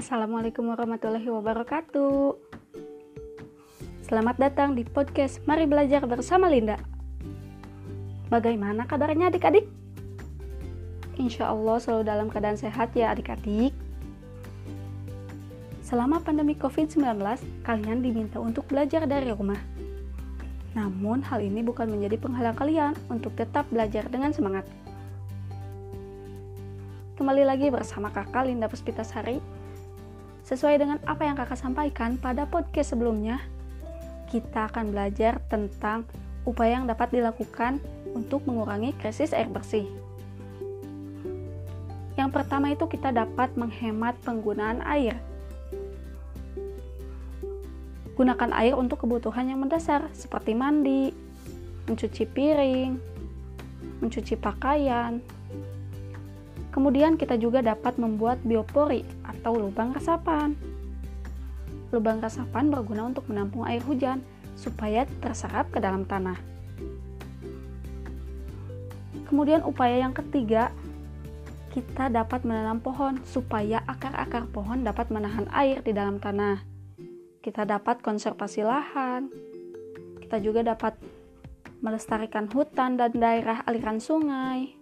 Assalamualaikum warahmatullahi wabarakatuh. Selamat datang di podcast Mari Belajar bersama Linda. Bagaimana kabarnya adik-adik? Insya Allah selalu dalam keadaan sehat ya adik-adik. Selama pandemi COVID-19, kalian diminta untuk belajar dari rumah. Namun hal ini bukan menjadi penghalang kalian untuk tetap belajar dengan semangat. Kembali lagi bersama kakak Linda Puspitasari. Sesuai dengan apa yang kakak sampaikan pada podcast sebelumnya, kita akan belajar tentang upaya yang dapat dilakukan untuk mengurangi krisis air bersih. Yang pertama itu kita dapat menghemat penggunaan air. Gunakan air untuk kebutuhan yang mendasar seperti mandi, mencuci piring, mencuci pakaian, Kemudian kita juga dapat membuat biopori atau lubang resapan. Lubang resapan berguna untuk menampung air hujan supaya terserap ke dalam tanah. Kemudian upaya yang ketiga, kita dapat menanam pohon supaya akar-akar pohon dapat menahan air di dalam tanah. Kita dapat konservasi lahan. Kita juga dapat melestarikan hutan dan daerah aliran sungai.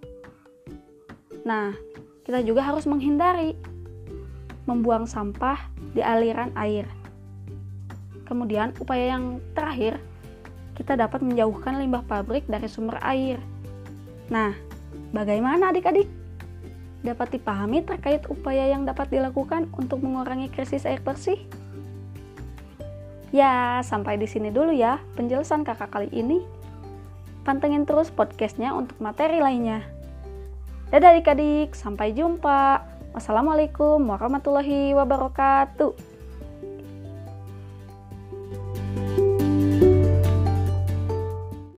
Nah, kita juga harus menghindari membuang sampah di aliran air. Kemudian, upaya yang terakhir, kita dapat menjauhkan limbah pabrik dari sumber air. Nah, bagaimana adik-adik? Dapat dipahami terkait upaya yang dapat dilakukan untuk mengurangi krisis air bersih? Ya, sampai di sini dulu ya penjelasan kakak kali ini. Pantengin terus podcastnya untuk materi lainnya. Dadah adik-adik, sampai jumpa. Wassalamualaikum warahmatullahi wabarakatuh.